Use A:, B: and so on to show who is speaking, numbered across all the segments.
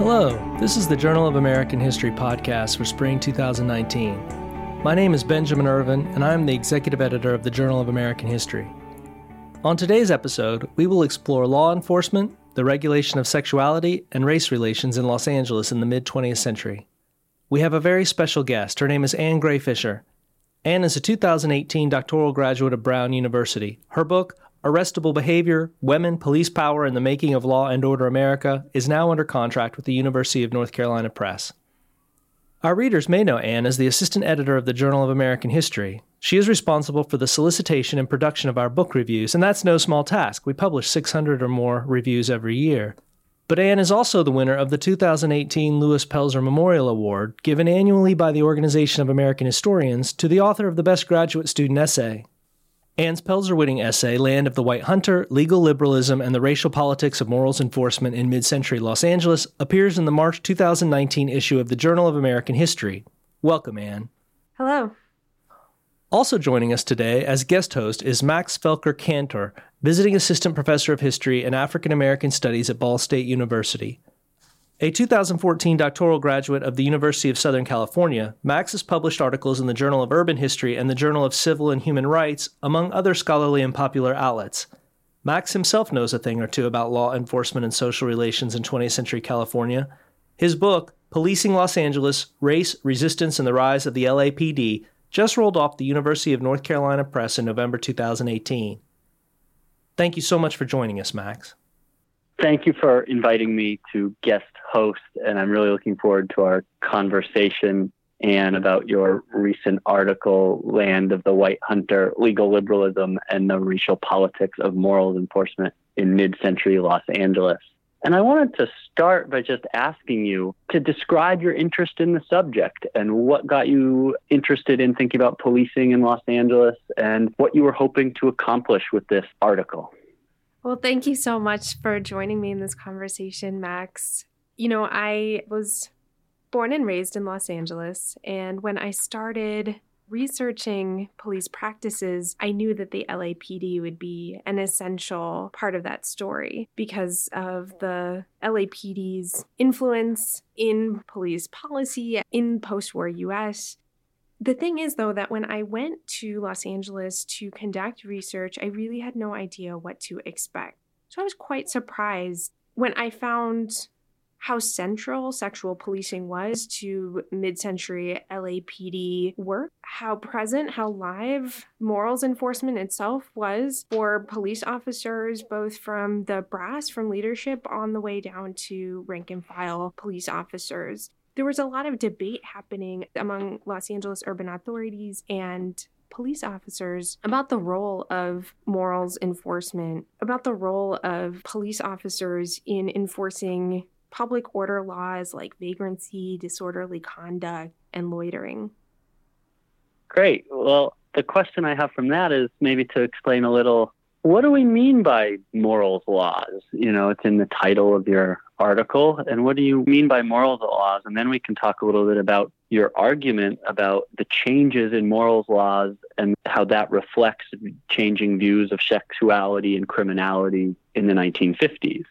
A: Hello, this is the Journal of American History podcast for spring 2019. My name is Benjamin Irvin, and I am the executive editor of the Journal of American History. On today's episode, we will explore law enforcement, the regulation of sexuality, and race relations in Los Angeles in the mid 20th century. We have a very special guest. Her name is Anne Gray Fischer. Anne is a 2018 doctoral graduate of Brown University. Her book, Arrestable Behavior Women, Police Power, and the Making of Law and Order America is now under contract with the University of North Carolina Press. Our readers may know Anne as the assistant editor of the Journal of American History. She is responsible for the solicitation and production of our book reviews, and that's no small task. We publish 600 or more reviews every year. But Anne is also the winner of the 2018 Lewis Pelzer Memorial Award, given annually by the Organization of American Historians to the author of the Best Graduate Student Essay, Anne's Pelzer winning essay, Land of the White Hunter Legal Liberalism and the Racial Politics of Morals Enforcement in Mid Century Los Angeles, appears in the March 2019 issue of the Journal of American History. Welcome, Anne.
B: Hello.
A: Also joining us today as guest host is Max Felker Kantor, visiting assistant professor of history and African American studies at Ball State University. A 2014 doctoral graduate of the University of Southern California, Max has published articles in the Journal of Urban History and the Journal of Civil and Human Rights, among other scholarly and popular outlets. Max himself knows a thing or two about law enforcement and social relations in 20th century California. His book, Policing Los Angeles Race, Resistance, and the Rise of the LAPD, just rolled off the University of North Carolina Press in November 2018. Thank you so much for joining us, Max.
C: Thank you for inviting me to guest host, and I'm really looking forward to our conversation and about your recent article, Land of the White Hunter Legal Liberalism and the Racial Politics of Morals Enforcement in Mid Century Los Angeles. And I wanted to start by just asking you to describe your interest in the subject and what got you interested in thinking about policing in Los Angeles and what you were hoping to accomplish with this article.
B: Well, thank you so much for joining me in this conversation, Max. You know, I was born and raised in Los Angeles, and when I started researching police practices, I knew that the LAPD would be an essential part of that story because of the LAPD's influence in police policy in post war US the thing is, though, that when I went to Los Angeles to conduct research, I really had no idea what to expect. So I was quite surprised when I found how central sexual policing was to mid century LAPD work, how present, how live morals enforcement itself was for police officers, both from the brass, from leadership, on the way down to rank and file police officers. There was a lot of debate happening among Los Angeles urban authorities and police officers about the role of morals enforcement, about the role of police officers in enforcing public order laws like vagrancy, disorderly conduct, and loitering.
C: Great. Well, the question I have from that is maybe to explain a little what do we mean by morals laws? You know, it's in the title of your article. And what do you mean by morals laws? And then we can talk a little bit about your argument about the changes in morals laws and how that reflects changing views of sexuality and criminality in the 1950s.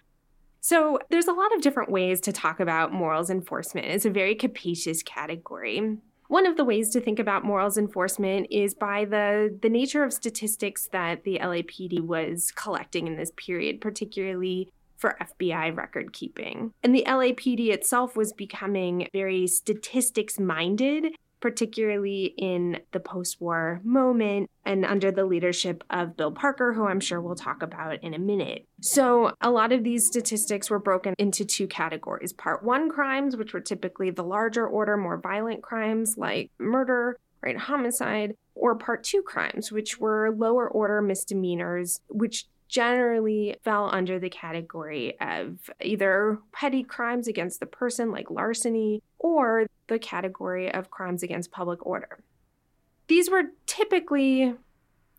B: So, there's a lot of different ways to talk about morals enforcement. It's a very capacious category. One of the ways to think about morals enforcement is by the, the nature of statistics that the LAPD was collecting in this period, particularly for FBI record keeping. And the LAPD itself was becoming very statistics minded particularly in the post war moment and under the leadership of Bill Parker, who I'm sure we'll talk about in a minute. So, a lot of these statistics were broken into two categories part one crimes, which were typically the larger order, more violent crimes like murder, right, homicide, or part two crimes, which were lower order misdemeanors, which generally fell under the category of either petty crimes against the person, like larceny, or the category of crimes against public order. These were typically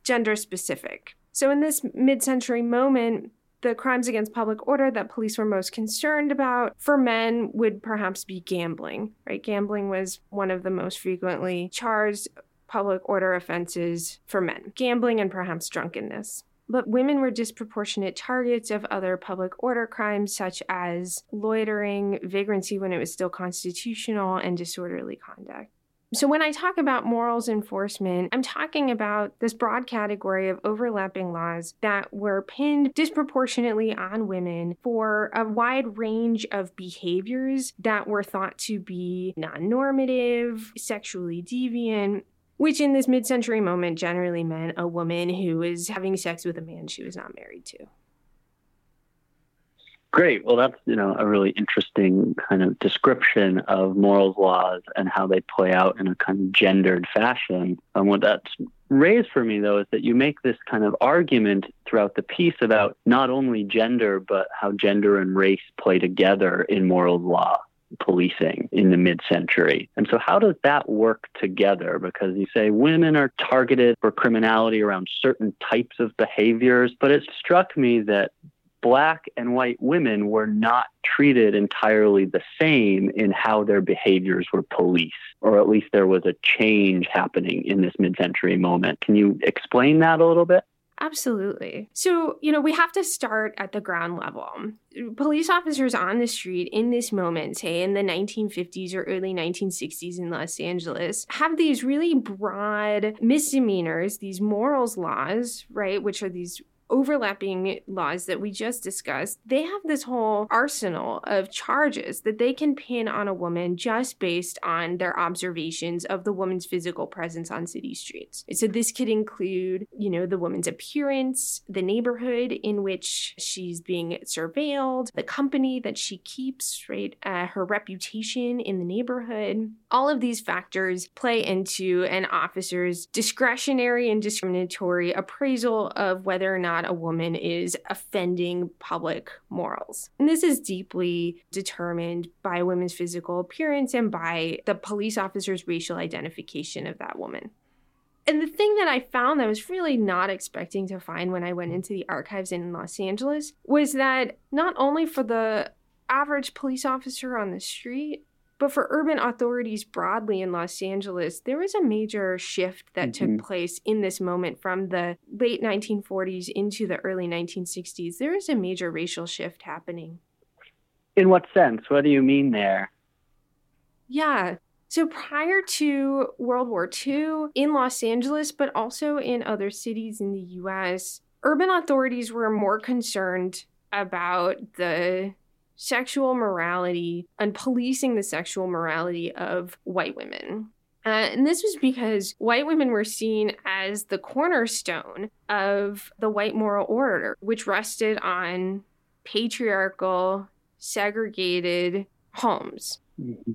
B: gender specific. So, in this mid century moment, the crimes against public order that police were most concerned about for men would perhaps be gambling, right? Gambling was one of the most frequently charged public order offenses for men, gambling and perhaps drunkenness. But women were disproportionate targets of other public order crimes such as loitering, vagrancy when it was still constitutional, and disorderly conduct. So, when I talk about morals enforcement, I'm talking about this broad category of overlapping laws that were pinned disproportionately on women for a wide range of behaviors that were thought to be non normative, sexually deviant, which in this mid century moment generally meant a woman who was having sex with a man she was not married to.
C: Great. Well, that's you know a really interesting kind of description of morals laws and how they play out in a kind of gendered fashion. And what that's raised for me though is that you make this kind of argument throughout the piece about not only gender but how gender and race play together in moral law policing in the mid-century. And so how does that work together? Because you say women are targeted for criminality around certain types of behaviors, but it struck me that black and white women were not treated entirely the same in how their behaviors were policed, or at least there was a change happening in this mid century moment. Can you explain that a little bit?
B: Absolutely. So, you know, we have to start at the ground level. Police officers on the street in this moment, say in the 1950s or early 1960s in Los Angeles, have these really broad misdemeanors, these morals laws, right, which are these overlapping laws that we just discussed, they have this whole arsenal of charges that they can pin on a woman just based on their observations of the woman's physical presence on city streets. So this could include, you know, the woman's appearance, the neighborhood in which she's being surveilled, the company that she keeps, right, uh, her reputation in the neighborhood. All of these factors play into an officer's discretionary and discriminatory appraisal of whether or not not a woman is offending public morals. And this is deeply determined by a woman's physical appearance and by the police officer's racial identification of that woman. And the thing that I found that I was really not expecting to find when I went into the archives in Los Angeles was that not only for the average police officer on the street, but for urban authorities broadly in Los Angeles, there was a major shift that mm-hmm. took place in this moment from the late 1940s into the early 1960s. There is a major racial shift happening.
C: In what sense? What do you mean there?
B: Yeah. So prior to World War II in Los Angeles, but also in other cities in the US, urban authorities were more concerned about the sexual morality and policing the sexual morality of white women. Uh, and this was because white women were seen as the cornerstone of the white moral order, which rested on patriarchal, segregated homes. Mm-hmm.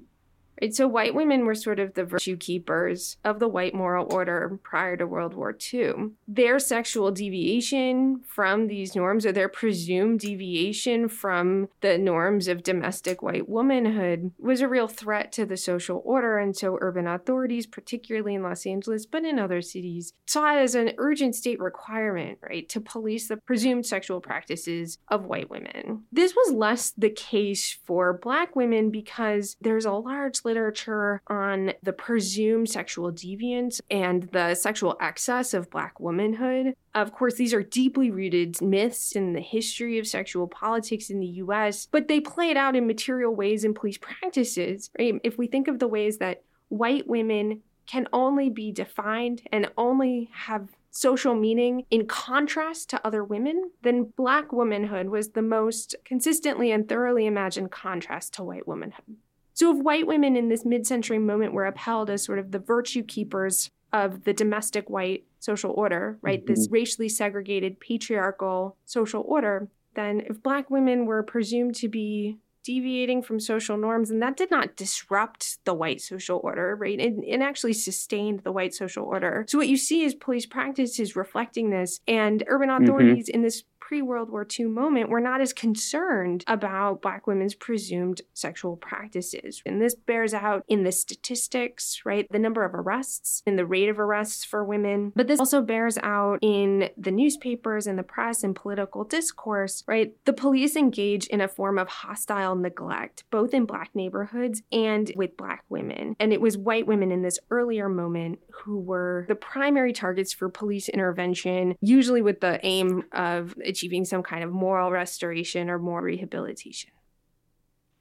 B: Right, so white women were sort of the virtue keepers of the white moral order prior to World War II. Their sexual deviation from these norms, or their presumed deviation from the norms of domestic white womanhood, was a real threat to the social order. And so urban authorities, particularly in Los Angeles, but in other cities, saw it as an urgent state requirement, right, to police the presumed sexual practices of white women. This was less the case for black women because there's a large literature on the presumed sexual deviance and the sexual excess of Black womanhood. Of course, these are deeply rooted myths in the history of sexual politics in the US, but they play it out in material ways in police practices. Right? If we think of the ways that white women can only be defined and only have social meaning in contrast to other women, then Black womanhood was the most consistently and thoroughly imagined contrast to white womanhood. So, if white women in this mid century moment were upheld as sort of the virtue keepers of the domestic white social order, right, mm-hmm. this racially segregated patriarchal social order, then if black women were presumed to be deviating from social norms, and that did not disrupt the white social order, right? It, it actually sustained the white social order. So what you see is police practices reflecting this, and urban mm-hmm. authorities mm-hmm. in this pre World War II moment were not as concerned about Black women's presumed sexual practices. And this bears out in the statistics, right? The number of arrests and the rate of arrests for women. But this also bears out in the newspapers and the press and political discourse, right? The police engage in a form of hostile neglect, both in Black neighborhoods and with Black women. And it was white women in this earlier moment who were the primary targets for police intervention, usually with the aim of achieving some kind of moral restoration or more rehabilitation.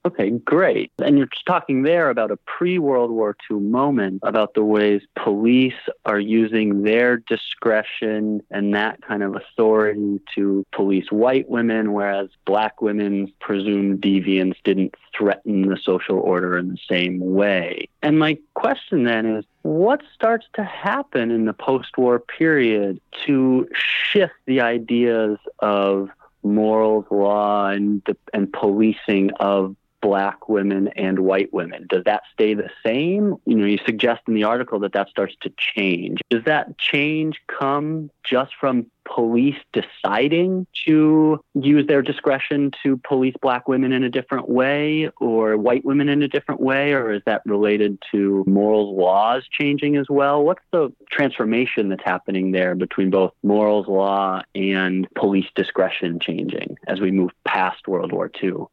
C: Okay, great. And you're talking there about a pre World War II moment about the ways police are using their discretion and that kind of authority to police white women, whereas black women's presumed deviance didn't threaten the social order in the same way. And my question then is what starts to happen in the post war period to shift the ideas of morals, law, and, and policing of black women and white women. Does that stay the same? You know, you suggest in the article that that starts to change. Does that change come just from police deciding to use their discretion to police black women in a different way or white women in a different way? Or is that related to morals laws changing as well? What's the transformation that's happening there between both morals law and police discretion changing as we move past World War II?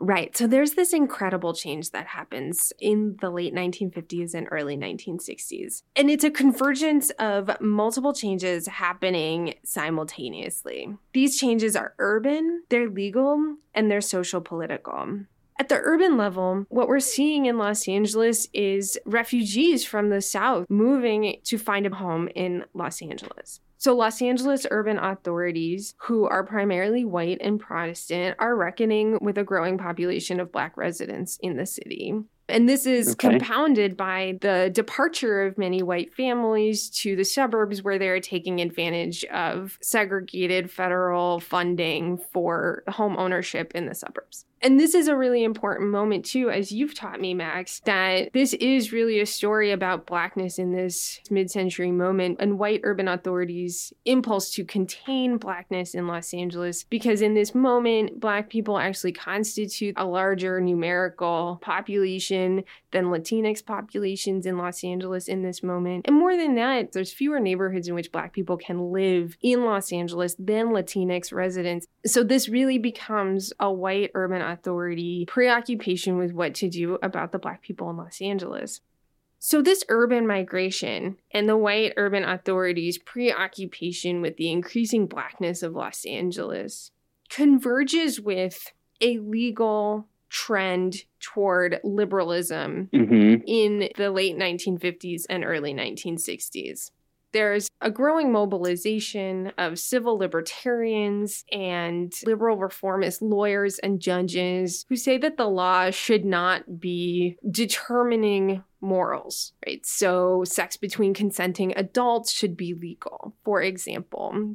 B: Right. So there's this incredible change that happens in the late 1950s and early 1960s. And it's a convergence of multiple changes happening simultaneously. These changes are urban, they're legal, and they're social political. At the urban level, what we're seeing in Los Angeles is refugees from the South moving to find a home in Los Angeles. So, Los Angeles urban authorities, who are primarily white and Protestant, are reckoning with a growing population of Black residents in the city. And this is okay. compounded by the departure of many white families to the suburbs where they're taking advantage of segregated federal funding for home ownership in the suburbs. And this is a really important moment, too, as you've taught me, Max, that this is really a story about Blackness in this mid century moment and white urban authorities' impulse to contain Blackness in Los Angeles. Because in this moment, Black people actually constitute a larger numerical population than Latinx populations in Los Angeles in this moment. And more than that, there's fewer neighborhoods in which Black people can live in Los Angeles than Latinx residents. So this really becomes a white urban authority preoccupation with what to do about the Black people in Los Angeles. So, this urban migration and the white urban authorities' preoccupation with the increasing blackness of Los Angeles converges with a legal trend toward liberalism mm-hmm. in the late 1950s and early 1960s there's a growing mobilization of civil libertarians and liberal reformist lawyers and judges who say that the law should not be determining morals, right? So, sex between consenting adults should be legal, for example.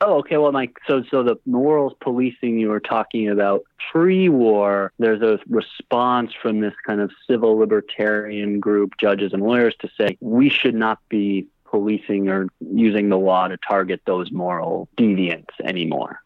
C: Oh, okay. Well, Mike, so so the morals policing you were talking about pre-war, there's a response from this kind of civil libertarian group, judges and lawyers, to say we should not be policing or using the law to target those moral deviants anymore.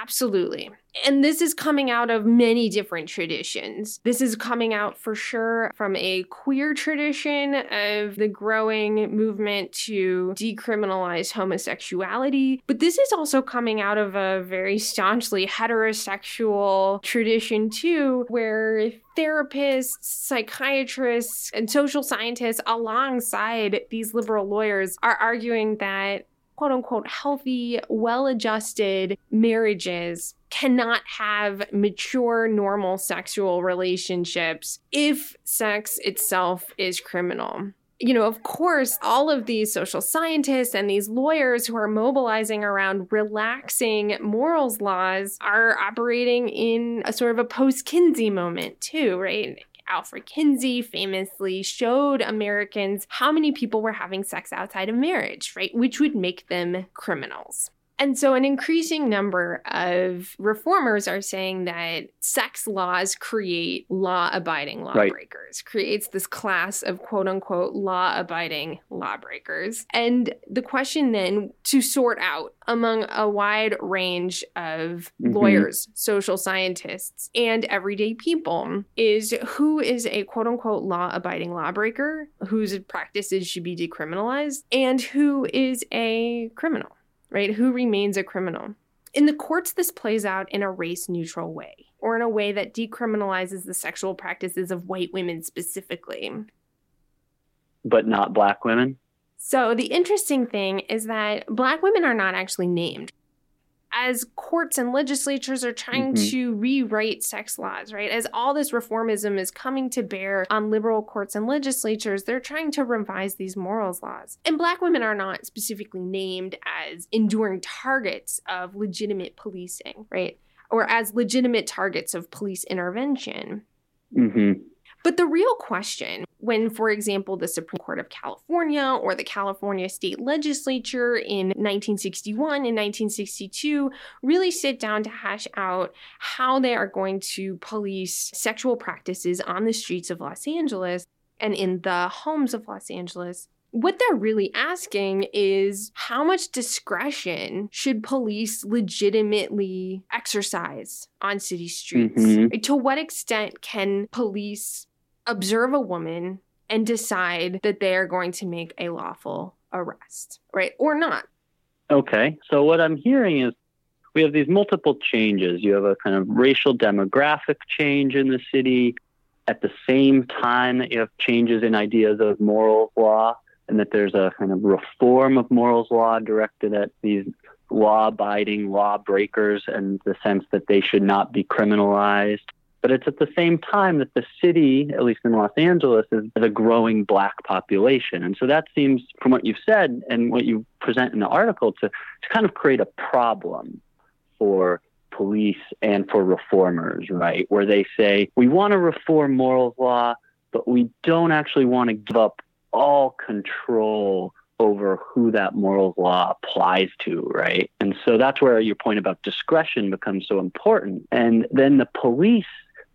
B: Absolutely. And this is coming out of many different traditions. This is coming out for sure from a queer tradition of the growing movement to decriminalize homosexuality. But this is also coming out of a very staunchly heterosexual tradition, too, where therapists, psychiatrists, and social scientists, alongside these liberal lawyers, are arguing that quote unquote healthy, well adjusted marriages cannot have mature, normal sexual relationships if sex itself is criminal you know, of course, all of these social scientists and these lawyers who are mobilizing around relaxing morals laws are operating in a sort of a post Kinsey moment, too, right? Alfred Kinsey famously showed Americans how many people were having sex outside of marriage, right? Which would make them criminals. And so, an increasing number of reformers are saying that sex laws create law abiding lawbreakers, right. creates this class of quote unquote law abiding lawbreakers. And the question then to sort out among a wide range of mm-hmm. lawyers, social scientists, and everyday people is who is a quote unquote law abiding lawbreaker, whose practices should be decriminalized, and who is a criminal right? Who remains a criminal? In the courts, this plays out in a race neutral way, or in a way that decriminalizes the sexual practices of white women specifically.
C: But not black women?
B: So, the interesting thing is that black women are not actually named as courts and legislatures are trying mm-hmm. to rewrite sex laws, right? As all this reformism is coming to bear on liberal courts and legislatures, they're trying to revise these morals laws. And black women are not specifically named as enduring targets of legitimate policing, right? Or as legitimate targets of police intervention.
C: Mm-hmm.
B: But the real question, when, for example, the Supreme Court of California or the California state legislature in 1961 and 1962 really sit down to hash out how they are going to police sexual practices on the streets of Los Angeles and in the homes of Los Angeles, what they're really asking is how much discretion should police legitimately exercise on city streets? Mm-hmm. To what extent can police observe a woman and decide that they are going to make a lawful arrest, right? Or not.
C: Okay. So what I'm hearing is we have these multiple changes. You have a kind of racial demographic change in the city at the same time that you have changes in ideas of moral law and that there's a kind of reform of morals law directed at these law abiding law breakers and the sense that they should not be criminalized. But it's at the same time that the city, at least in Los Angeles, is a growing black population. And so that seems, from what you've said and what you present in the article, to, to kind of create a problem for police and for reformers, right? Where they say, we want to reform morals law, but we don't actually want to give up all control over who that moral law applies to, right? And so that's where your point about discretion becomes so important. And then the police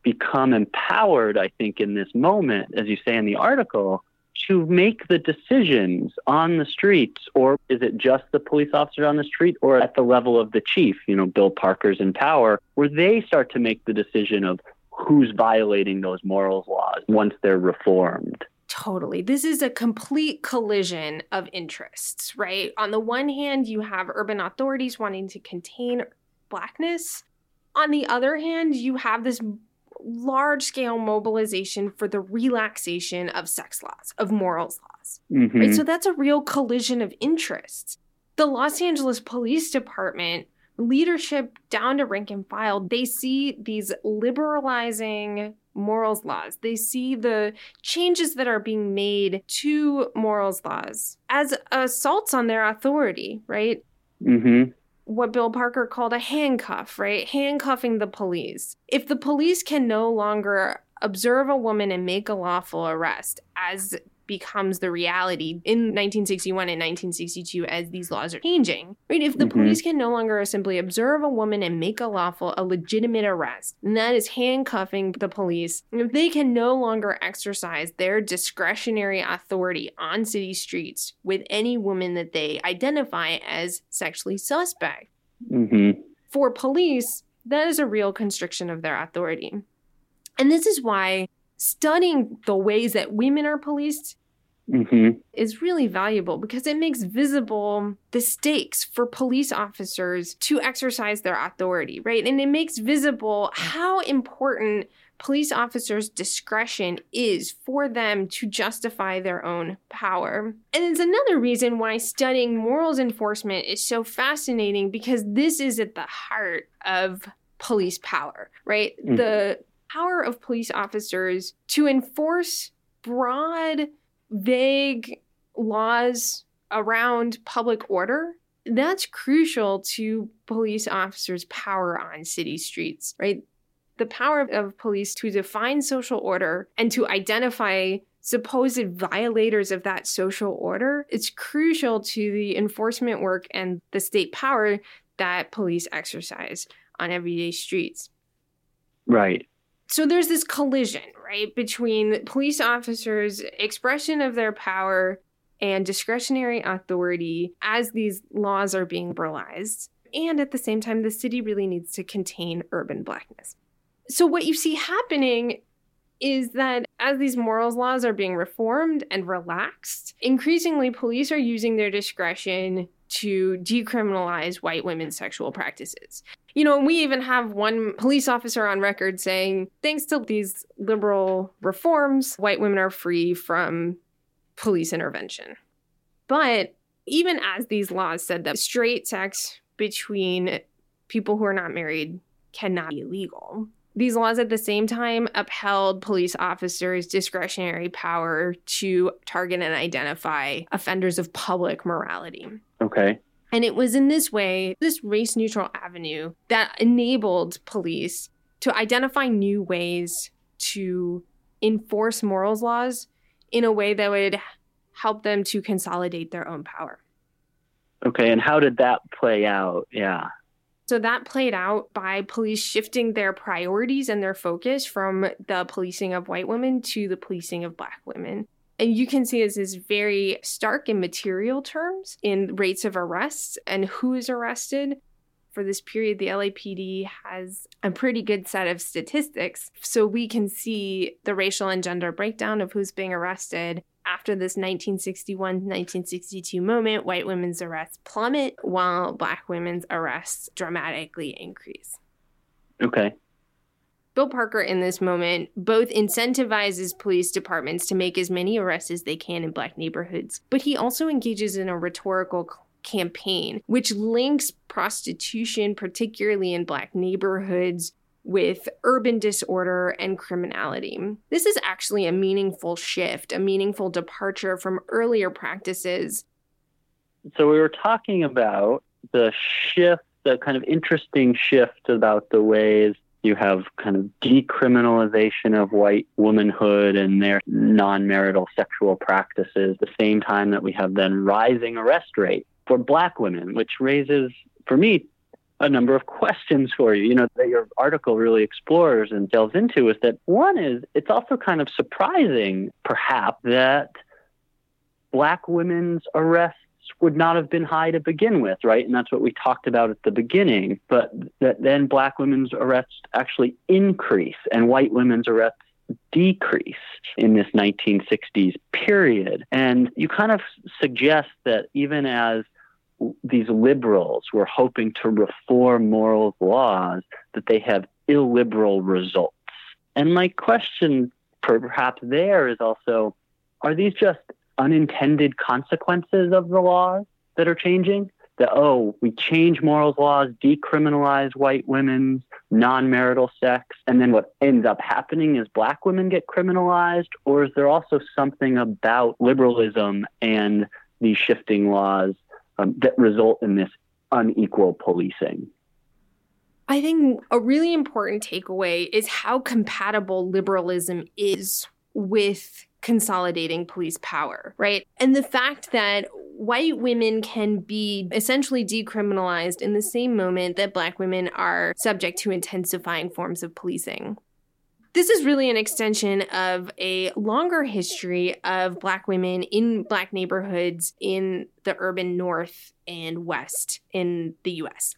C: become empowered, I think, in this moment, as you say in the article, to make the decisions on the streets, or is it just the police officer on the street, or at the level of the chief, you know, Bill Parker's in power, where they start to make the decision of who's violating those morals laws once they're reformed?
B: Totally. This is a complete collision of interests, right? On the one hand, you have urban authorities wanting to contain blackness. On the other hand, you have this large scale mobilization for the relaxation of sex laws, of morals laws. Mm-hmm. Right? So that's a real collision of interests. The Los Angeles Police Department leadership down to rank and file, they see these liberalizing morals laws. They see the changes that are being made to morals laws as assaults on their authority, right?
C: Mm-hmm
B: what Bill Parker called a handcuff, right? Handcuffing the police. If the police can no longer observe a woman and make a lawful arrest, as becomes the reality in 1961 and 1962 as these laws are changing. Right? If the mm-hmm. police can no longer simply observe a woman and make a lawful, a legitimate arrest, and that is handcuffing the police, if they can no longer exercise their discretionary authority on city streets with any woman that they identify as sexually suspect,
C: mm-hmm.
B: for police, that is a real constriction of their authority. And this is why studying the ways that women are policed
C: mm-hmm.
B: is really valuable because it makes visible the stakes for police officers to exercise their authority, right? And it makes visible how important police officers' discretion is for them to justify their own power. And it's another reason why studying morals enforcement is so fascinating because this is at the heart of police power, right? Mm-hmm. The power of police officers to enforce broad, vague laws around public order that's crucial to police officers' power on city streets, right? The power of police to define social order and to identify supposed violators of that social order, it's crucial to the enforcement work and the state power that police exercise on everyday streets.
C: Right.
B: So there's this collision, right, between police officers' expression of their power and discretionary authority as these laws are being liberalized. And at the same time, the city really needs to contain urban blackness. So, what you see happening is that as these morals laws are being reformed and relaxed, increasingly police are using their discretion to decriminalize white women's sexual practices. You know, we even have one police officer on record saying, thanks to these liberal reforms, white women are free from police intervention. But even as these laws said that straight sex between people who are not married cannot be illegal, these laws at the same time upheld police officers' discretionary power to target and identify offenders of public morality.
C: Okay.
B: And it was in this way, this race neutral avenue, that enabled police to identify new ways to enforce morals laws in a way that would help them to consolidate their own power.
C: Okay. And how did that play out? Yeah.
B: So that played out by police shifting their priorities and their focus from the policing of white women to the policing of black women. And you can see this is very stark in material terms in rates of arrests and who is arrested. For this period, the LAPD has a pretty good set of statistics. So we can see the racial and gender breakdown of who's being arrested after this 1961 1962 moment, white women's arrests plummet while black women's arrests dramatically increase.
C: Okay.
B: Bill Parker, in this moment, both incentivizes police departments to make as many arrests as they can in black neighborhoods, but he also engages in a rhetorical campaign which links prostitution, particularly in black neighborhoods, with urban disorder and criminality. This is actually a meaningful shift, a meaningful departure from earlier practices.
C: So, we were talking about the shift, the kind of interesting shift about the ways you have kind of decriminalization of white womanhood and their non marital sexual practices, the same time that we have then rising arrest rate for black women, which raises, for me, a number of questions for you, you know, that your article really explores and delves into is that one is it's also kind of surprising, perhaps, that black women's arrests would not have been high to begin with, right? And that's what we talked about at the beginning. But that then black women's arrests actually increase and white women's arrests decrease in this 1960s period. And you kind of suggest that even as these liberals were hoping to reform moral laws, that they have illiberal results. And my question, perhaps, there is also are these just unintended consequences of the laws that are changing? That, oh, we change morals laws, decriminalize white women's non marital sex, and then what ends up happening is black women get criminalized? Or is there also something about liberalism and these shifting laws um, that result in this unequal policing.
B: I think a really important takeaway is how compatible liberalism is with consolidating police power, right? And the fact that white women can be essentially decriminalized in the same moment that black women are subject to intensifying forms of policing. This is really an extension of a longer history of Black women in Black neighborhoods in the urban North and West in the US.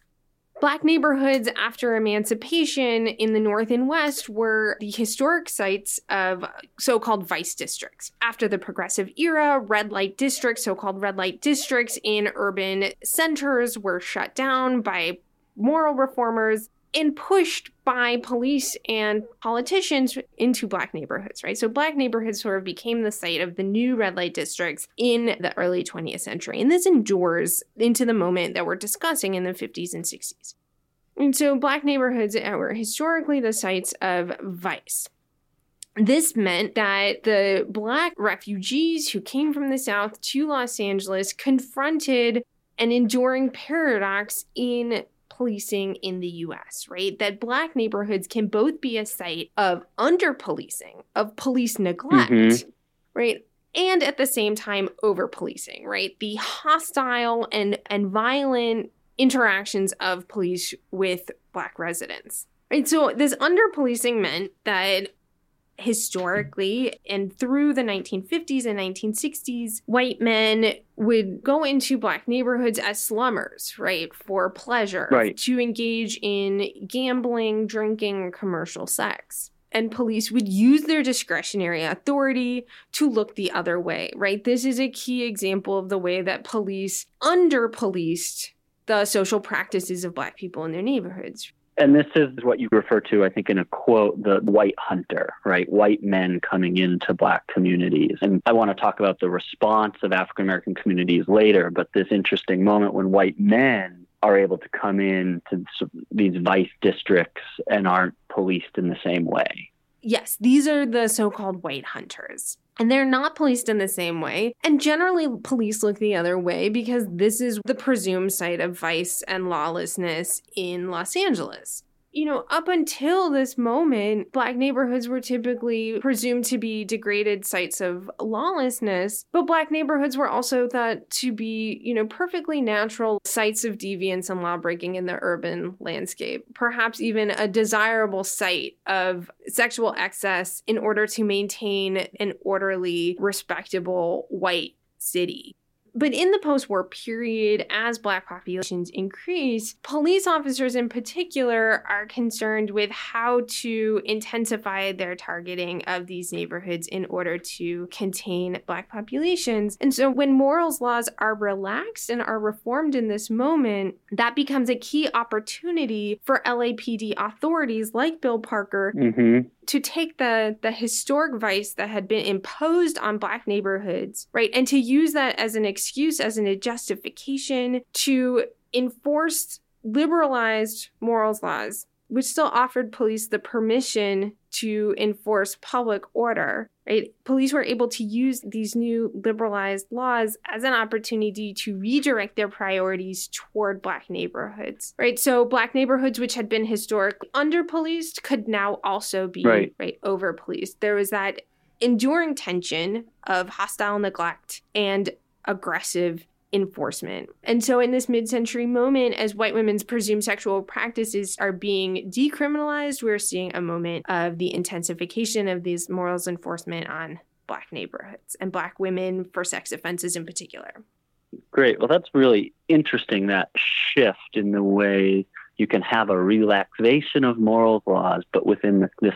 B: Black neighborhoods after emancipation in the North and West were the historic sites of so called vice districts. After the Progressive era, red light districts, so called red light districts in urban centers, were shut down by moral reformers and pushed by police and politicians into black neighborhoods, right? So black neighborhoods sort of became the site of the new red light districts in the early 20th century. And this endures into the moment that we're discussing in the 50s and 60s. And so black neighborhoods were historically the sites of vice. This meant that the black refugees who came from the South to Los Angeles confronted an enduring paradox in policing in the US, right? That black neighborhoods can both be a site of under policing, of police neglect, mm-hmm. right? And at the same time, over policing, right? The hostile and, and violent interactions of police with Black residents. Right. So this under policing meant that historically and through the 1950s and 1960s, white men would go into black neighborhoods as slummers, right, for pleasure,
C: right.
B: to engage in gambling, drinking, commercial sex. And police would use their discretionary authority to look the other way, right? This is a key example of the way that police under policed the social practices of black people in their neighborhoods.
C: And this is what you refer to, I think, in a quote, the white hunter, right? White men coming into black communities. And I want to talk about the response of African American communities later, but this interesting moment when white men are able to come in to these vice districts and aren't policed in the same way.
B: Yes, these are the so called white hunters. And they're not policed in the same way. And generally, police look the other way because this is the presumed site of vice and lawlessness in Los Angeles you know, up until this moment, black neighborhoods were typically presumed to be degraded sites of lawlessness, but black neighborhoods were also thought to be, you know, perfectly natural sites of deviance and lawbreaking in the urban landscape, perhaps even a desirable site of sexual excess in order to maintain an orderly, respectable white city. But in the post war period, as Black populations increase, police officers in particular are concerned with how to intensify their targeting of these neighborhoods in order to contain Black populations. And so when morals laws are relaxed and are reformed in this moment, that becomes a key opportunity for LAPD authorities like Bill Parker
C: mm-hmm
B: to take the the historic vice that had been imposed on black neighborhoods right? And to use that as an excuse as an justification to enforce liberalized morals laws which still offered police the permission to enforce public order right? Police were able to use these new liberalized laws as an opportunity to redirect their priorities toward black neighborhoods right? So black neighborhoods which had been historically under policed could now also be
C: right,
B: right over policed there was that enduring tension of hostile neglect and aggressive enforcement. And so, in this mid century moment, as white women's presumed sexual practices are being decriminalized, we're seeing a moment of the intensification of these morals enforcement on Black neighborhoods and Black women for sex offenses in particular.
C: Great. Well, that's really interesting that shift in the way you can have a relaxation of moral laws, but within this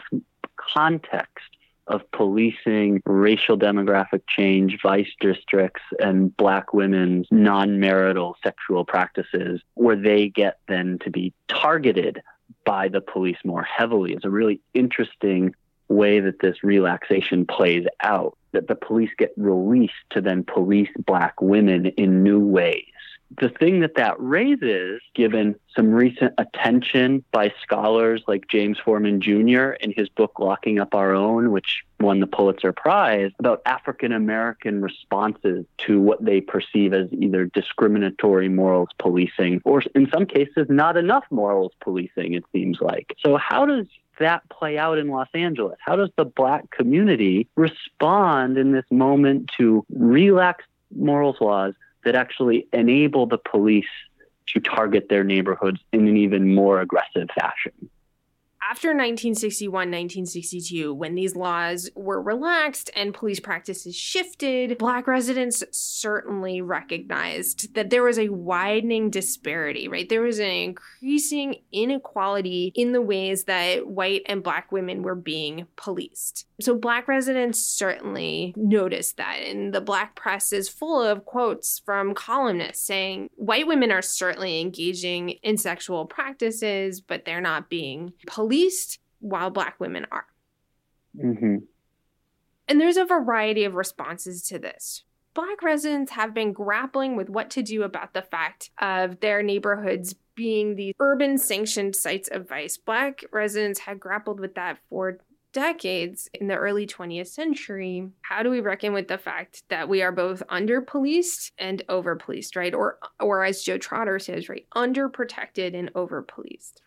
C: context of policing racial demographic change, vice districts, and black women's non marital sexual practices, where they get then to be targeted by the police more heavily, is a really interesting way that this relaxation plays out. That the police get released to then police black women in new ways the thing that that raises, given some recent attention by scholars like James Forman Jr. in his book Locking Up Our Own, which won the Pulitzer Prize, about African American responses to what they perceive as either discriminatory morals policing or, in some cases, not enough morals policing, it seems like. So, how does that play out in Los Angeles? How does the black community respond in this moment to relaxed morals laws that actually enable the police to target their neighborhoods in an even more aggressive fashion
B: after 1961, 1962, when these laws were relaxed and police practices shifted, Black residents certainly recognized that there was a widening disparity, right? There was an increasing inequality in the ways that white and Black women were being policed. So, Black residents certainly noticed that, and the Black press is full of quotes from columnists saying white women are certainly engaging in sexual practices, but they're not being policed policed while Black women are.
C: Mm-hmm.
B: And there's a variety of responses to this. Black residents have been grappling with what to do about the fact of their neighborhoods being these urban sanctioned sites of vice. Black residents had grappled with that for decades in the early 20th century. How do we reckon with the fact that we are both under policed and over policed, right? Or or as Joe Trotter says, right, under protected and over policed.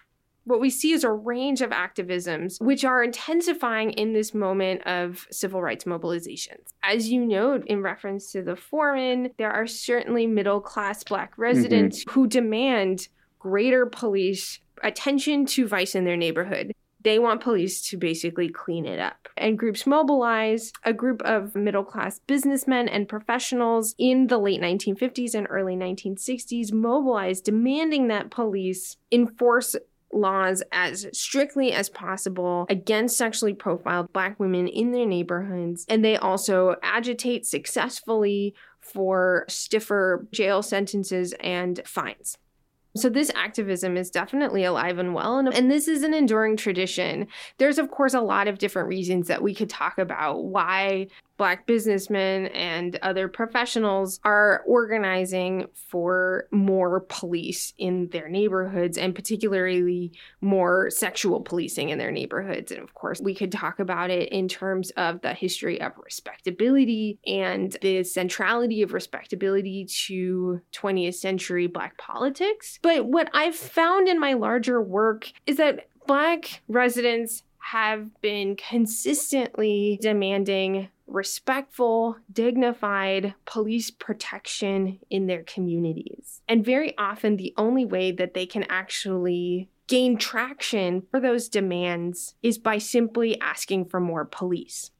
B: What we see is a range of activisms which are intensifying in this moment of civil rights mobilizations. As you note in reference to the Forman, there are certainly middle class Black residents mm-hmm. who demand greater police attention to vice in their neighborhood. They want police to basically clean it up. And groups mobilize. A group of middle class businessmen and professionals in the late 1950s and early 1960s mobilized, demanding that police enforce laws as strictly as possible against sexually profiled black women in their neighborhoods. And they also agitate successfully for stiffer jail sentences and fines. So, this activism is definitely alive and well, and, and, this is an enduring tradition. There's, of course, a lot of different reasons that we could talk about why Black businessmen and other professionals are organizing for more police in their neighborhoods and particularly more sexual policing in their neighborhoods. And of course, we could talk about it in terms of the history of respectability and the centrality of respectability to 20th century Black politics. But what I've found in my larger work is that Black residents have been consistently demanding respectful, dignified police protection in their communities. And very often, the only way that they can actually gain traction for those demands is by simply asking for more police.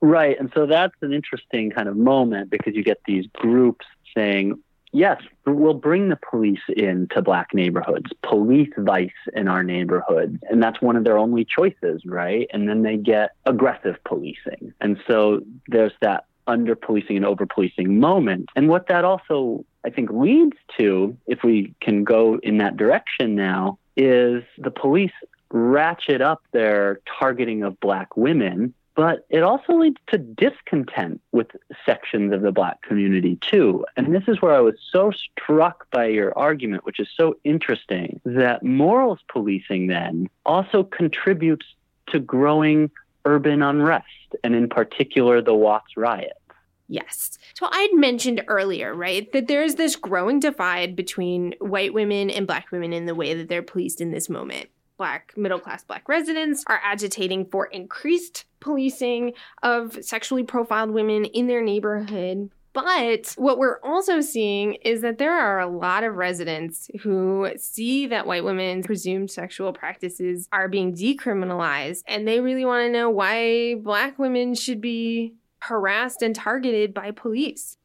C: Right. And so that's an interesting kind of moment because you get these groups saying, yes, we'll bring the police into black neighborhoods, police vice in our neighborhoods. And that's one of their only choices, right? And then they get aggressive policing. And so there's that under policing and over policing moment. And what that also, I think, leads to, if we can go in that direction now, is the police ratchet up their targeting of black women but it also leads to discontent with sections of the black community too. And this is where I was so struck by your argument, which is so interesting, that morals policing then also contributes to growing urban unrest, and in particular, the Watts riots.
B: Yes. So I'd mentioned earlier, right, that there's this growing divide between white women and black women in the way that they're policed in this moment black middle class black residents are agitating for increased policing of sexually profiled women in their neighborhood but what we're also seeing is that there are a lot of residents who see that white women's presumed sexual practices are being decriminalized and they really want to know why black women should be harassed and targeted by police.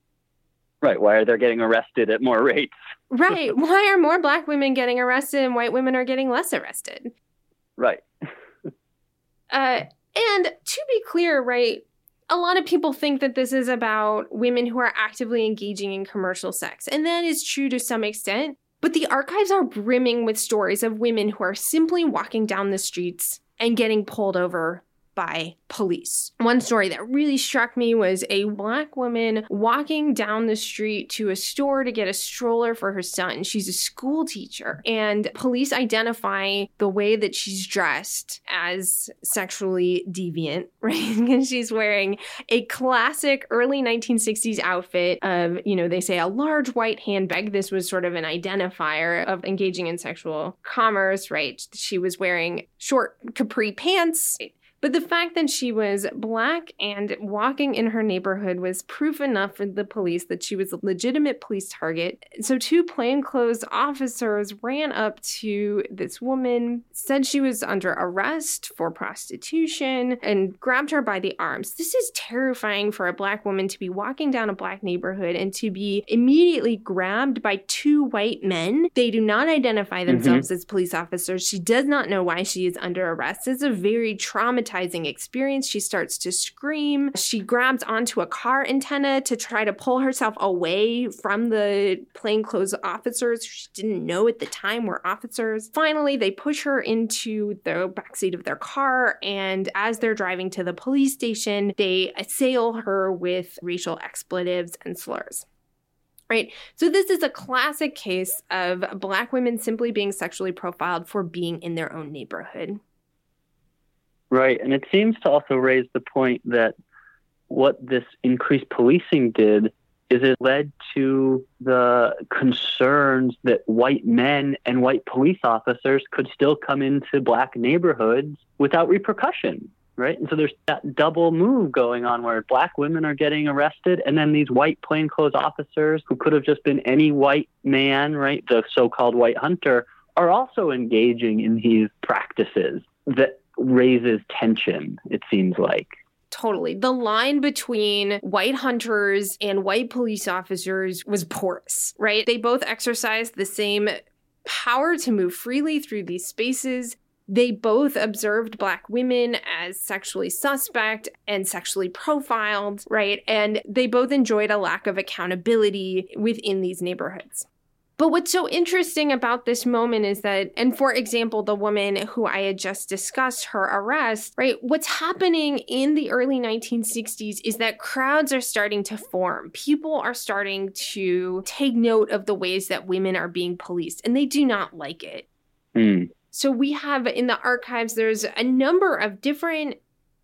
C: Right. Why are they getting arrested at more rates?
B: Right. Why are more black women getting arrested and white women are getting less arrested?
C: Right.
B: uh, and to be clear, right, a lot of people think that this is about women who are actively engaging in commercial sex. And that is true to some extent. But the archives are brimming with stories of women who are simply walking down the streets and getting pulled over by police. One story that really struck me was a black woman walking down the street to a store to get a stroller for her son. She's a school teacher, and police identify the way that she's dressed as sexually deviant, right? Because she's wearing a classic early 1960s outfit of, you know, they say a large white handbag. This was sort of an identifier of engaging in sexual commerce, right? She was wearing short capri pants, but the fact that she was black and walking in her neighborhood was proof enough for the police that she was a legitimate police target. So, two plainclothes officers ran up to this woman, said she was under arrest for prostitution, and grabbed her by the arms. This is terrifying for a black woman to be walking down a black neighborhood and to be immediately grabbed by two white men. They do not identify mm-hmm. themselves mm-hmm. as police officers. She does not know why she is under arrest. It's a very traumatizing traumatizing experience. She starts to scream. She grabs onto a car antenna to try to pull herself away from the plainclothes officers she didn't know at the time were officers. Finally, they push her into the backseat of their car, and as they're driving to the police station, they assail her with racial expletives and slurs right? So, this is a classic case of Black women simply being sexually profiled for being in their own neighborhood.
C: Right. And it seems to also raise the point that what this increased policing did is it led to the concerns that white men and white police officers could still come into black neighborhoods without repercussion right? And so there's that double move going on where black women are getting arrested, and then these white plainclothes officers who could have just been any white man, right? The so called white hunter, are also engaging in these practices that raises tension, it seems like.
B: Totally. The line between white hunters and white police officers was porous, right? They both exercised the same power to move freely through these spaces. They both observed Black women as sexually suspect and sexually profiled, right? And they both enjoyed a lack of accountability within these neighborhoods. But what's so interesting about this moment is that, and for example, the woman who I had just discussed, her arrest, right? What's happening in the early 1960s is that crowds are starting to form. People are starting to take note of the ways that women are being policed, and they do not like it.
C: Mm.
B: So we have in the archives, there's a number of different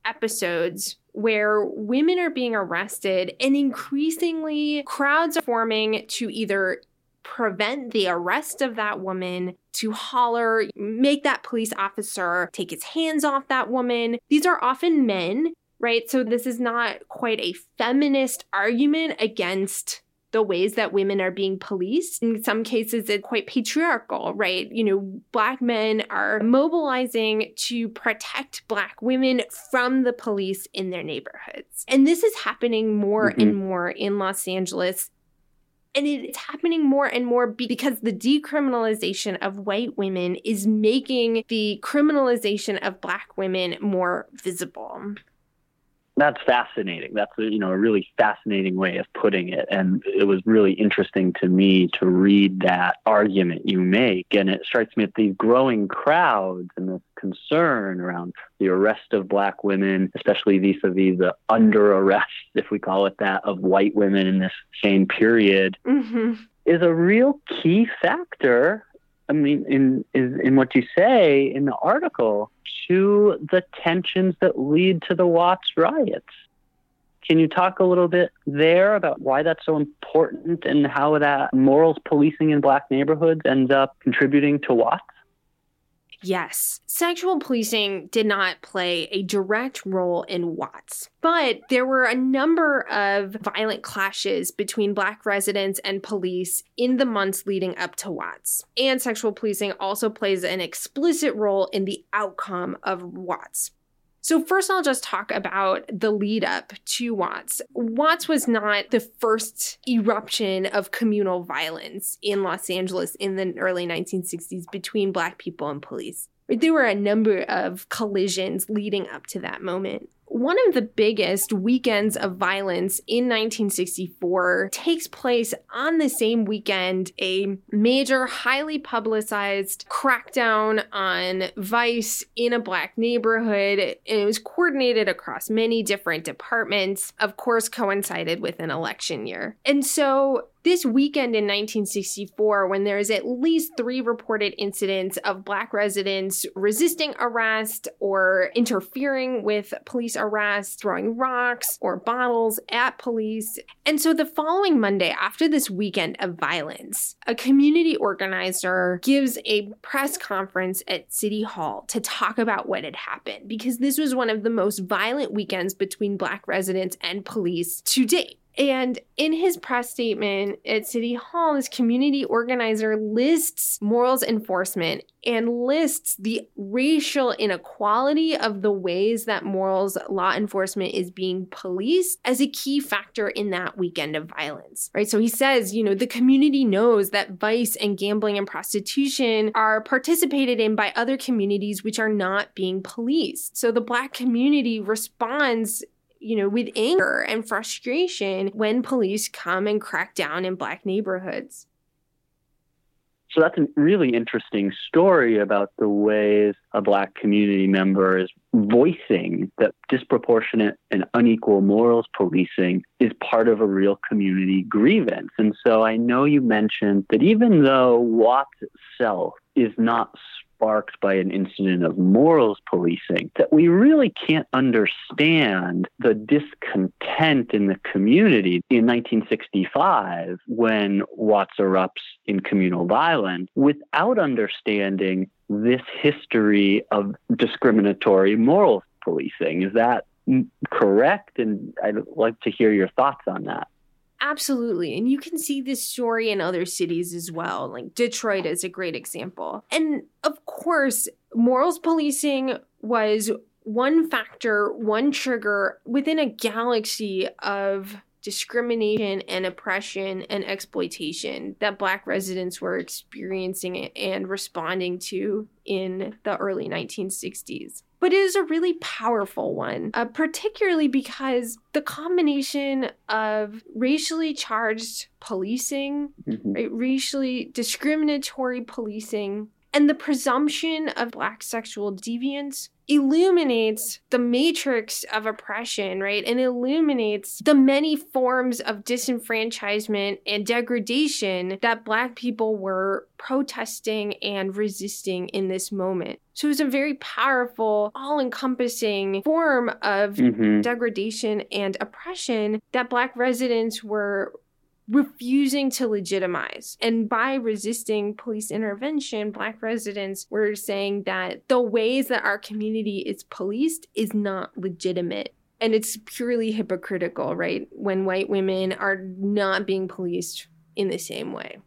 B: episodes where women are being arrested and increasingly crowds are forming to either prevent the arrest of that woman, to holler, make that police officer take his hands off that woman. These are often men, right? So this is not quite a feminist argument against the ways that women are being policed. In some cases, it's quite patriarchal, right? You know, Black men are mobilizing to protect Black women from the police in their neighborhoods. And this is happening more mm-hmm. and more in Los Angeles. And it's happening more and more because the decriminalization of white women is making the criminalization of Black women more visible
C: that's fascinating. That's a, you know a really fascinating way of putting it, and it was really interesting to me to read that argument you make. And it strikes me that these growing crowds and this concern around the arrest of black women, especially vis-a-vis the under arrest, if we call it that, of white women in this same period,
B: mm-hmm.
C: is a real key factor I mean, in in what you say in the article, to the tensions that lead to the Watts riots. Can you talk a little bit there about why that's so important and how that morals policing in black neighborhoods ends up contributing to Watts?
B: Yes, sexual policing did not play a direct role in Watts, but there were a number of violent clashes between Black residents and police in the months leading up to Watts. And sexual policing also plays an explicit role in the outcome of Watts. So, first, I'll just talk about the lead up to Watts. Watts was not the first eruption of communal violence in Los Angeles in the early 1960s between Black people and police. There were a number of collisions leading up to that moment. One of the biggest weekends of violence in 1964 takes place on the same weekend a major, highly publicized crackdown on vice in a black neighborhood. And it was coordinated across many different departments, of course, coincided with an election year. And so this weekend in 1964, when there's at least three reported incidents of Black residents resisting arrest or interfering with police arrest, throwing rocks or bottles at police. And so the following Monday, after this weekend of violence, a community organizer gives a press conference at City Hall to talk about what had happened because this was one of the most violent weekends between Black residents and police to date. And in his press statement at City Hall, this community organizer lists morals enforcement and lists the racial inequality of the ways that morals law enforcement is being policed as a key factor in that weekend of violence. Right. So he says, you know, the community knows that vice and gambling and prostitution are participated in by other communities which are not being policed. So the black community responds you know, with anger and frustration when police come and crack down in black neighborhoods.
C: So that's a really interesting story about the ways a black community member is voicing that disproportionate and unequal morals policing is part of a real community grievance. And so I know you mentioned that even though Watts itself is not sparked by an incident of morals policing that we really can't understand the discontent in the community in 1965 when Watts erupts in communal violence without understanding this history of discriminatory morals policing. Is that correct? And I'd like to hear your thoughts on that.
B: Absolutely. And you can see this story in other cities as well. Like Detroit is a great example. And of course, morals policing was one factor, one trigger within a galaxy of discrimination and oppression and exploitation that Black residents were experiencing and responding to in the early 1960s but it is a really powerful one, uh, particularly because the combination of racially charged policing, mm-hmm. right, racially discriminatory policing, and the presumption of Black sexual deviance illuminates the matrix of oppression, right? And illuminates the many forms of disenfranchisement and degradation that Black people were protesting and resisting in this moment. So it was a very powerful, all encompassing form of mm-hmm. degradation and oppression that Black residents were refusing to legitimize. And by resisting police intervention, Black residents were saying that the ways that our community is policed is not legitimate. And it's purely hypocritical, right? When white women are not being policed in the same way.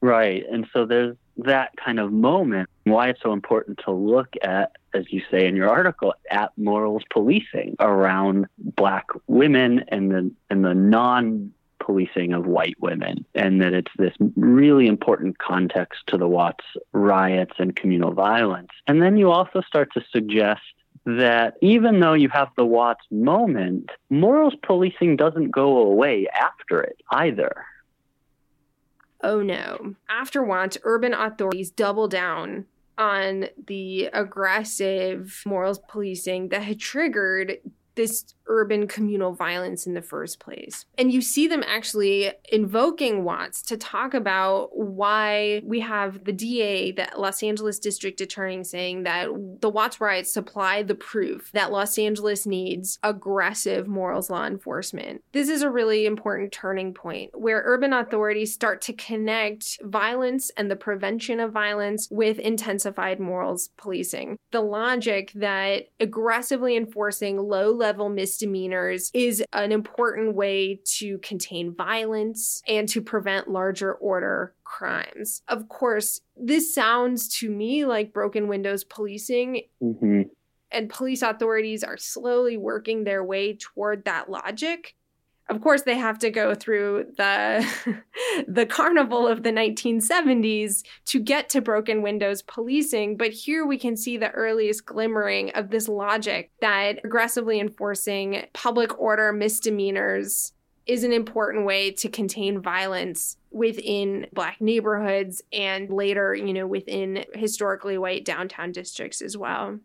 C: Right. And so there's that kind of moment, why it's so important to look at, as you say in your article, at morals policing around black women and the and the non policing of white women, and that it's this really important context to the Watts riots and communal violence. And then you also start to suggest that even though you have the Watts moment, morals policing doesn't go away after it either.
B: Oh no. After Watts, urban authorities double down on the aggressive morals policing that had triggered this urban communal violence in the first place. And you see them actually invoking Watts to talk about why we have the DA, the Los Angeles District Attorney, saying that the Watts riots supply the proof that Los Angeles needs aggressive morals law enforcement. This is a really important turning point where urban authorities start to connect violence and the prevention of violence with intensified morals policing. The logic that aggressively enforcing low level misdemeanors is an important way to contain violence and to prevent larger order crimes. Of course, this sounds to me like broken windows policing. Mm-hmm. And police authorities are slowly working their way toward that logic of course they have to go through the the carnival of the 1970s to get to broken windows policing but here we can see the earliest glimmering of this logic that aggressively enforcing public order misdemeanors is an important way to contain violence within black neighborhoods and later you know within historically white downtown districts as well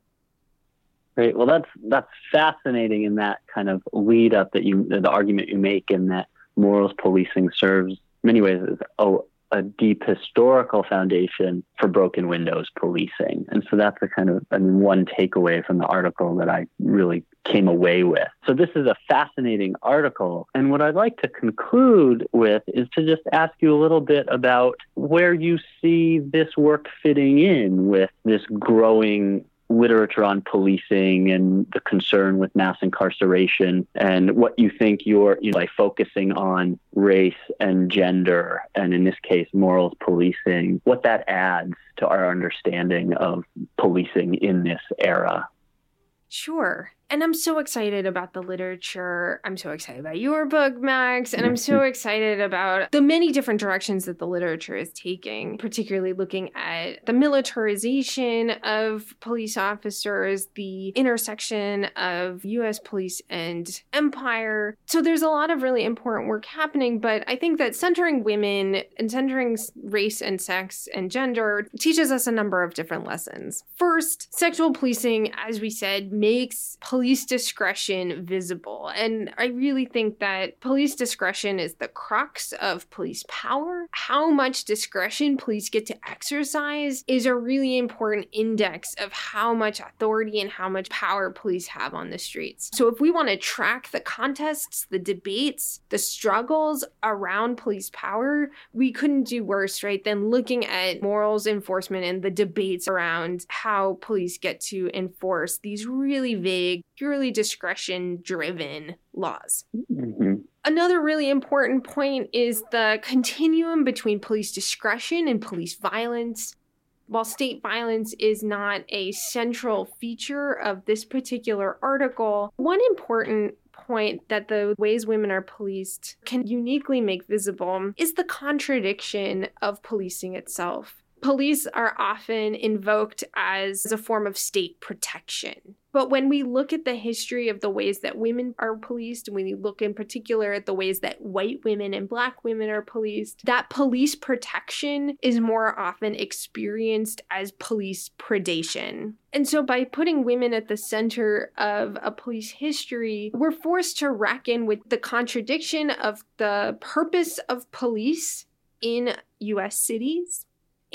C: Great. Well, that's that's fascinating in that kind of lead up that you the argument you make in that morals policing serves many ways as a, a deep historical foundation for broken windows policing. And so that's the kind of I mean one takeaway from the article that I really came away with. So this is a fascinating article. And what I'd like to conclude with is to just ask you a little bit about where you see this work fitting in with this growing literature on policing and the concern with mass incarceration and what you think you're you know, by focusing on race and gender and in this case morals policing what that adds to our understanding of policing in this era.
B: Sure and I'm so excited about the literature. I'm so excited about your book, Max. And I'm so excited about the many different directions that the literature is taking, particularly looking at the militarization of police officers, the intersection of US police and empire. So there's a lot of really important work happening. But I think that centering women and centering race and sex and gender teaches us a number of different lessons. First, sexual policing, as we said, makes police discretion visible. And I really think that police discretion is the crux of police power. How much discretion police get to exercise is a really important index of how much authority and how much power police have on the streets. So if we want to track the contests, the debates, the struggles around police power, we couldn't do worse, right, than looking at morals enforcement and the debates around how police get to enforce these really vague, purely discretion driven laws. Mm-hmm. Another really important point is the continuum between police discretion and police violence. While state violence is not a central feature of this particular article, one important point that the ways women are policed can uniquely make visible is the contradiction of policing itself. Police are often invoked as a form of state protection. But when we look at the history of the ways that women are policed, and when we look in particular at the ways that white women and black women are policed, that police protection is more often experienced as police predation. And so, by putting women at the center of a police history, we're forced to reckon with the contradiction of the purpose of police in US cities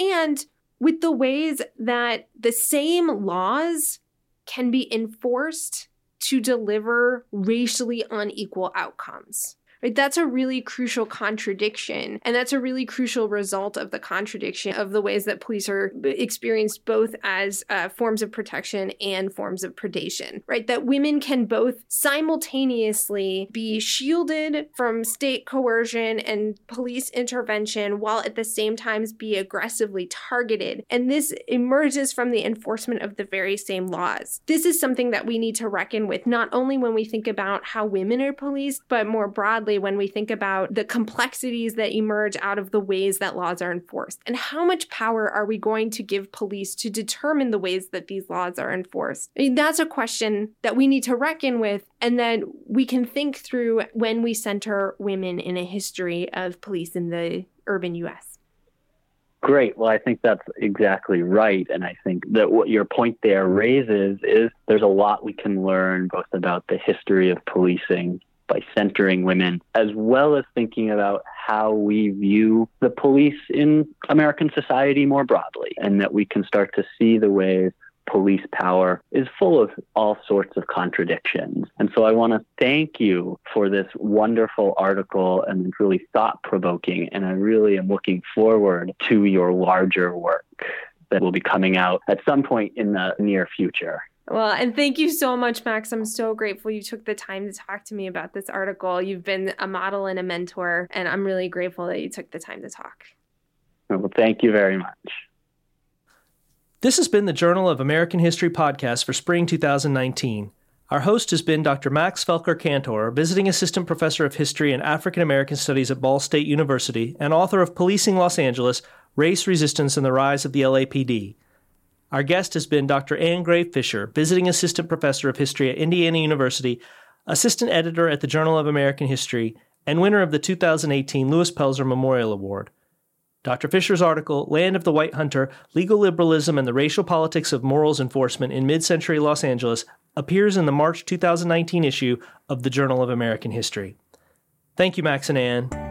B: and with the ways that the same laws can be enforced to deliver racially unequal outcomes. Right? That's a really crucial contradiction. And that's a really crucial result of the contradiction of the ways that police are experienced both as uh, forms of protection and forms of predation, right? That women can both simultaneously be shielded from state coercion and police intervention while at the same time be aggressively targeted. And this emerges from the enforcement of the very same laws. This is something that we need to reckon with, not only when we think about how women are policed, but more broadly when we think about the complexities that emerge out of the ways that laws are enforced. And how much power are we going to give police to determine the ways that these laws are enforced? I mean, that's a question that we need to reckon with, and then we can think through when we center women in a history of police in the urban US.
C: Great. Well, I think that's exactly right. And I think that what your point there raises is there's a lot we can learn both about the history of policing by centering women, as well as thinking about how we view the police in American society more broadly, and that we can start to see the ways police power is full of all sorts of contradictions. And so I want to thank you for this wonderful article and it's really thought provoking. And I really am looking forward to your larger work that will be coming out at some point in the near future.
B: Well, and thank you so much, Max. I'm so grateful you took the time to talk to me about this article. You've been a model and a mentor, and I'm really grateful that you took the time to talk.
C: Well, thank you very much.
A: This has been the Journal of American History podcast for spring 2019. Our host has been Dr. Max Felker Kantor, visiting assistant professor of history and African American studies at Ball State University and author of Policing Los Angeles Race, Resistance, and the Rise of the LAPD. Our guest has been Dr. Anne Gray Fischer, visiting assistant professor of history at Indiana University, assistant editor at the Journal of American History, and winner of the 2018 Louis Pelzer Memorial Award. Dr. Fischer's article, Land of the White Hunter Legal Liberalism and the Racial Politics of Morals Enforcement in Mid Century Los Angeles, appears in the March 2019 issue of the Journal of American History. Thank you, Max and Anne.